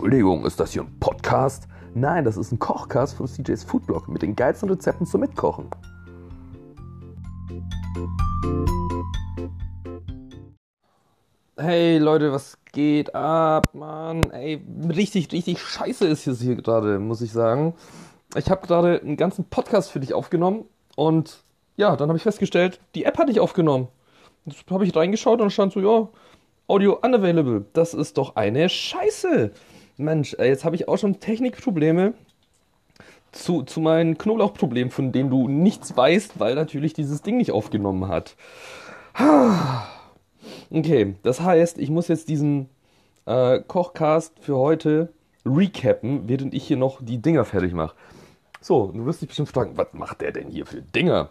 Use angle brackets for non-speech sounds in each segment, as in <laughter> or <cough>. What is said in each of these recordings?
Entschuldigung, ist das hier ein Podcast? Nein, das ist ein Kochcast von CJ's Foodblog mit den geilsten Rezepten zum Mitkochen. Hey Leute, was geht ab, Mann? Ey, richtig, richtig scheiße ist es hier gerade, muss ich sagen. Ich habe gerade einen ganzen Podcast für dich aufgenommen und ja, dann habe ich festgestellt, die App hat nicht aufgenommen. Jetzt habe ich reingeschaut und stand so, ja, Audio unavailable. Das ist doch eine Scheiße. Mensch, jetzt habe ich auch schon Technikprobleme zu, zu meinen Knoblauchproblemen, von denen du nichts weißt, weil natürlich dieses Ding nicht aufgenommen hat. <sighs> Okay, das heißt, ich muss jetzt diesen äh, Kochcast für heute recappen, während ich hier noch die Dinger fertig mache. So, du wirst dich bestimmt fragen, was macht der denn hier für Dinger?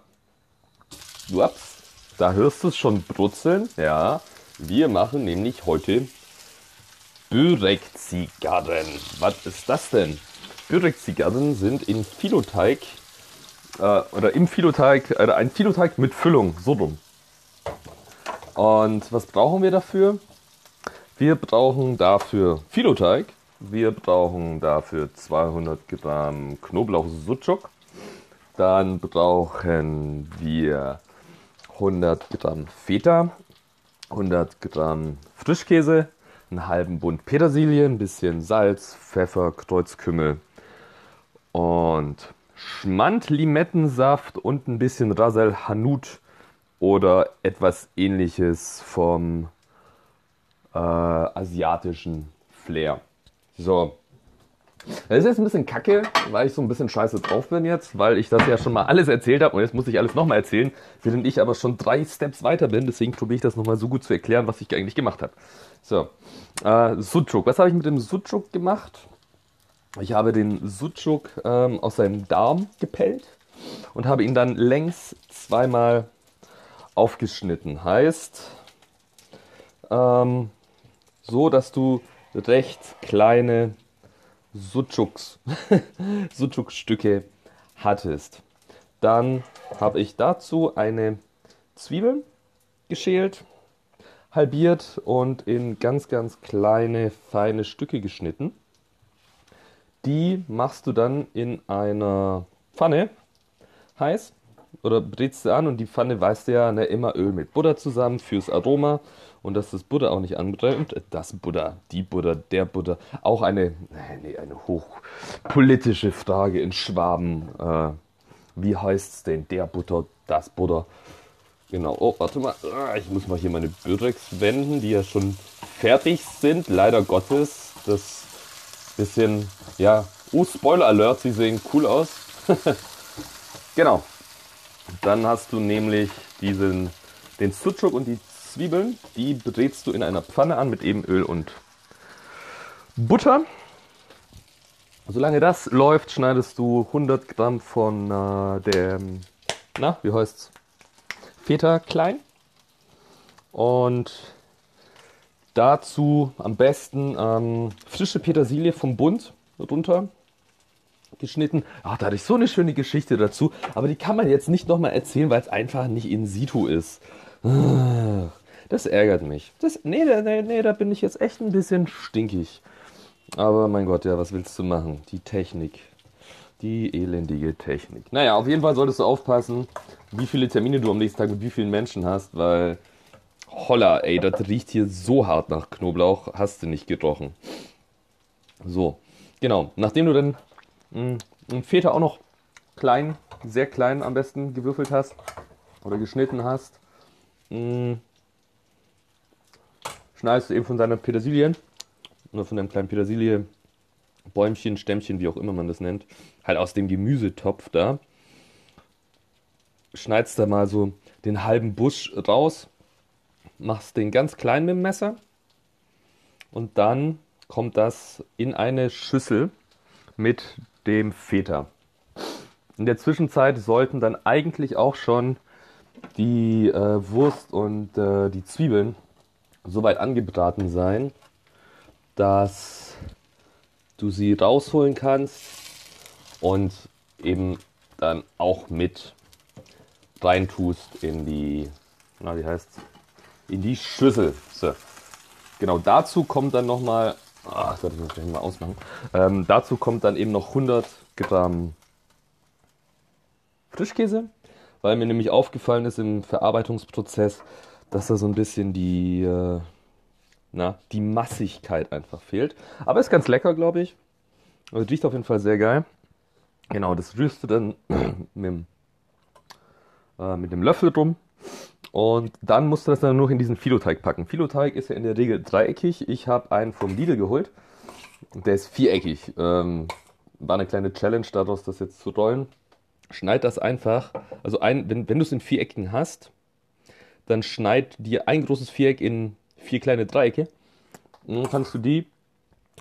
Ups, da hörst du es schon brutzeln. Ja, wir machen nämlich heute Börek-Zigarren. Was ist das denn? Börek-Zigarren sind in Filoteig äh, oder im Filoteig, äh, ein Filoteig mit Füllung, so rum. Und was brauchen wir dafür? Wir brauchen dafür Filoteig. Wir brauchen dafür 200 Gramm Knoblauch-Sucuk. Dann brauchen wir 100 Gramm Feta, 100 Gramm Frischkäse, einen halben Bund Petersilie, ein bisschen Salz, Pfeffer, Kreuzkümmel und Schmand Limettensaft und ein bisschen Rasel Hanut oder etwas ähnliches vom äh, asiatischen Flair. So, das ist jetzt ein bisschen kacke, weil ich so ein bisschen scheiße drauf bin jetzt, weil ich das ja schon mal alles erzählt habe und jetzt muss ich alles nochmal erzählen, während ich aber schon drei Steps weiter bin. Deswegen probiere ich das nochmal so gut zu erklären, was ich eigentlich gemacht habe. So, äh, Sucuk. Was habe ich mit dem Sucuk gemacht? Ich habe den Sucuk ähm, aus seinem Darm gepellt und habe ihn dann längs zweimal aufgeschnitten. Heißt, ähm, so, dass du recht kleine Suchuks, <laughs> Suchuk-Stücke hattest. Dann habe ich dazu eine Zwiebel geschält, halbiert und in ganz, ganz kleine, feine Stücke geschnitten. Die machst du dann in einer Pfanne heiß oder brätst du an und die Pfanne weißt du ja ne, immer Öl mit Butter zusammen fürs Aroma und dass das Butter auch nicht anbrennt. Das Butter, die Butter, der Butter. Auch eine, nee, eine hochpolitische Frage in Schwaben. Äh, wie heißt es denn? Der Butter, das Butter. Genau. Oh, warte mal. Ah, ich muss mal hier meine Bürex wenden, die ja schon fertig sind. Leider Gottes. Das bisschen, ja. Oh, Spoiler Alert, sie sehen cool aus. <laughs> genau. Dann hast du nämlich diesen, den Sucuk und die Zwiebeln, die brätst du in einer Pfanne an mit eben Öl und Butter. Solange das läuft, schneidest du 100 Gramm von äh, dem, na, wie heißt's? Feta klein. Und dazu am besten ähm, frische Petersilie vom Bund runter geschnitten. Ach, da hatte ich so eine schöne Geschichte dazu, aber die kann man jetzt nicht nochmal erzählen, weil es einfach nicht in situ ist. Das ärgert mich. Das, nee, nee, nee, da bin ich jetzt echt ein bisschen stinkig. Aber mein Gott, ja, was willst du machen? Die Technik. Die elendige Technik. Naja, auf jeden Fall solltest du aufpassen, wie viele Termine du am nächsten Tag mit wie vielen Menschen hast, weil holla, ey, das riecht hier so hart nach Knoblauch, hast du nicht gerochen. So, genau. Nachdem du dann mh, hm, Feta auch noch klein, sehr klein am besten gewürfelt hast oder geschnitten hast, mh, hm, schneidest du eben von deiner Petersilie oder von deinem kleinen Petersilie Bäumchen, Stämmchen, wie auch immer man das nennt, halt aus dem Gemüsetopf da. Schneidest da mal so den halben Busch raus, machst den ganz klein mit dem Messer und dann kommt das in eine Schüssel mit dem Feta. In der Zwischenzeit sollten dann eigentlich auch schon die äh, Wurst und äh, die Zwiebeln so weit angebraten sein, dass du sie rausholen kannst und eben dann auch mit reintust in die, na wie heißt's, in die Schüssel. So. Genau dazu kommt dann nochmal Ah, das sollte ich vielleicht mal ausmachen. Ähm, dazu kommt dann eben noch 100 Gramm Frischkäse, weil mir nämlich aufgefallen ist im Verarbeitungsprozess, dass da so ein bisschen die, äh, na, die Massigkeit einfach fehlt. Aber ist ganz lecker, glaube ich. Also riecht auf jeden Fall sehr geil. Genau, das rührst du dann <clears throat> mit, dem, äh, mit dem Löffel drum. Und dann musst du das dann nur in diesen Filoteig packen. Filoteig ist ja in der Regel dreieckig. Ich habe einen vom Lidl geholt. Der ist viereckig. Ähm, war eine kleine Challenge daraus, das jetzt zu rollen. Schneid das einfach. Also ein, wenn, wenn du es in Vierecken hast, dann schneid dir ein großes Viereck in vier kleine Dreiecke. Und dann kannst du die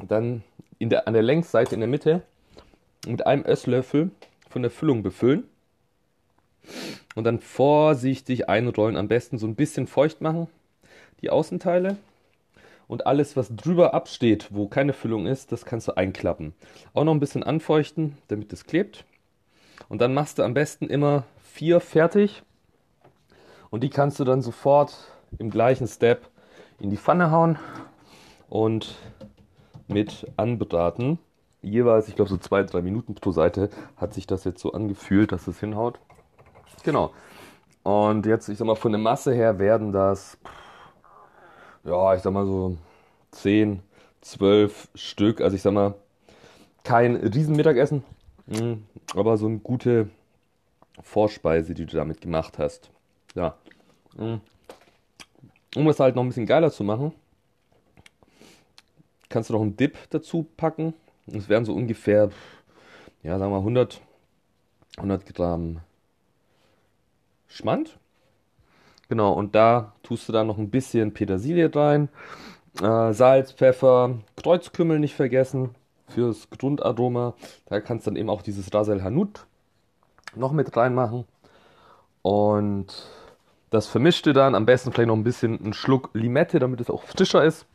dann der, an der Längsseite in der Mitte mit einem Esslöffel von der Füllung befüllen. Und dann vorsichtig einrollen, am besten so ein bisschen feucht machen, die Außenteile. Und alles, was drüber absteht, wo keine Füllung ist, das kannst du einklappen. Auch noch ein bisschen anfeuchten, damit es klebt. Und dann machst du am besten immer vier fertig. Und die kannst du dann sofort im gleichen Step in die Pfanne hauen und mit anbraten. Jeweils, ich glaube, so zwei, drei Minuten pro Seite hat sich das jetzt so angefühlt, dass es hinhaut. Genau. Und jetzt, ich sag mal, von der Masse her werden das, ja, ich sag mal so 10, 12 Stück. Also ich sag mal, kein Riesenmittagessen, hm, aber so eine gute Vorspeise, die du damit gemacht hast. Ja. Hm. Um es halt noch ein bisschen geiler zu machen, kannst du noch einen Dip dazu packen. Es wären so ungefähr, ja, sagen wir 100, 100 Gramm Schmand. Genau, und da tust du dann noch ein bisschen Petersilie rein, äh, Salz, Pfeffer, Kreuzkümmel nicht vergessen fürs Grundaroma. Da kannst du dann eben auch dieses Rasel Hanut noch mit reinmachen. Und das vermischte dann am besten vielleicht noch ein bisschen einen Schluck Limette, damit es auch frischer ist.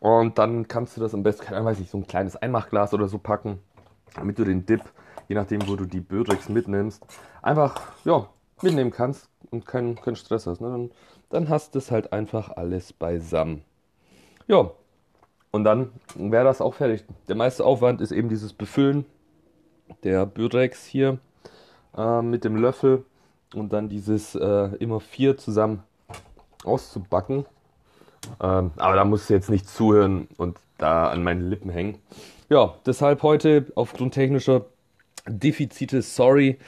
Und dann kannst du das am besten, keine weiß nicht, so ein kleines Einmachglas oder so packen, damit du den Dip, je nachdem, wo du die Börex mitnimmst, einfach ja, mitnehmen kannst und keinen, keinen Stress hast. Ne? Dann, dann hast du es halt einfach alles beisammen. Ja, und dann wäre das auch fertig. Der meiste Aufwand ist eben dieses Befüllen der Börex hier äh, mit dem Löffel und dann dieses äh, immer vier zusammen auszubacken. Ähm, aber da musst du jetzt nicht zuhören und da an meinen Lippen hängen. Ja, deshalb heute aufgrund technischer Defizite, sorry,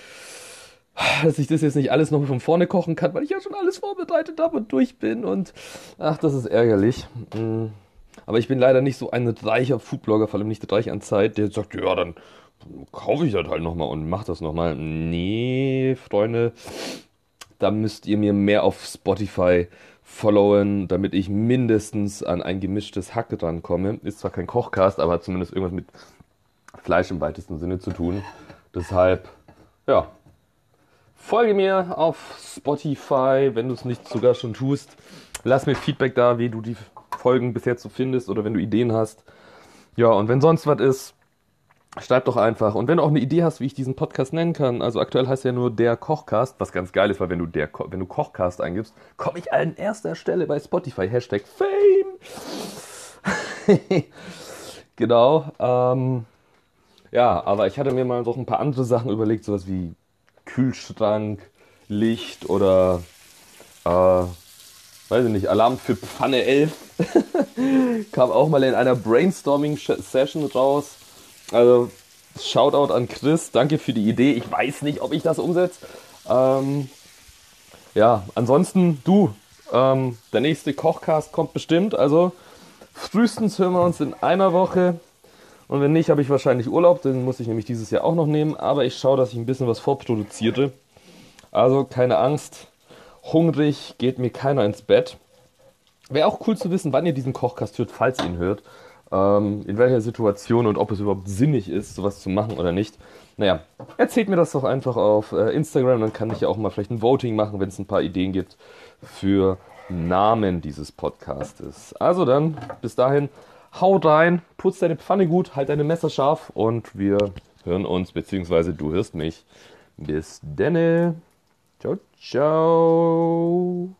dass ich das jetzt nicht alles noch von vorne kochen kann, weil ich ja schon alles vorbereitet habe und durch bin und ach, das ist ärgerlich. Mm. Aber ich bin leider nicht so ein reicher Foodblogger, vor allem nicht reich an Zeit, der sagt, ja, dann kaufe ich das halt nochmal und mach das nochmal. Nee, Freunde, da müsst ihr mir mehr auf Spotify followen, damit ich mindestens an ein gemischtes Hack drankomme. Ist zwar kein Kochcast, aber hat zumindest irgendwas mit Fleisch im weitesten Sinne zu tun. Deshalb, ja, folge mir auf Spotify, wenn du es nicht sogar schon tust. Lass mir Feedback da, wie du die Folgen bis jetzt so findest oder wenn du Ideen hast. Ja, und wenn sonst was ist, Schreib doch einfach. Und wenn du auch eine Idee hast, wie ich diesen Podcast nennen kann, also aktuell heißt er nur der Kochcast, was ganz geil ist, weil wenn du der wenn du Kochcast eingibst, komme ich an erster Stelle bei Spotify. Hashtag Fame. <laughs> genau. Ähm, ja, aber ich hatte mir mal noch ein paar andere Sachen überlegt, sowas wie Kühlschrank, Licht oder äh, weiß ich nicht, Alarm für Pfanne 11. <laughs> Kam auch mal in einer Brainstorming-Session raus also, Shoutout an Chris, danke für die Idee. Ich weiß nicht, ob ich das umsetze. Ähm, ja, ansonsten du, ähm, der nächste Kochcast kommt bestimmt. Also, frühestens hören wir uns in einer Woche. Und wenn nicht, habe ich wahrscheinlich Urlaub, den muss ich nämlich dieses Jahr auch noch nehmen. Aber ich schaue, dass ich ein bisschen was vorproduziere. Also keine Angst, hungrig geht mir keiner ins Bett. Wäre auch cool zu wissen, wann ihr diesen Kochcast hört, falls ihr ihn hört ähm, in welcher Situation und ob es überhaupt sinnig ist, sowas zu machen oder nicht. Naja, erzählt mir das doch einfach auf äh, Instagram, dann kann ich ja auch mal vielleicht ein Voting machen, wenn es ein paar Ideen gibt für Namen dieses Podcastes. Also dann, bis dahin, hau rein, putz deine Pfanne gut, halt deine Messer scharf und wir hören uns, beziehungsweise du hörst mich. Bis denne. Ciao, ciao.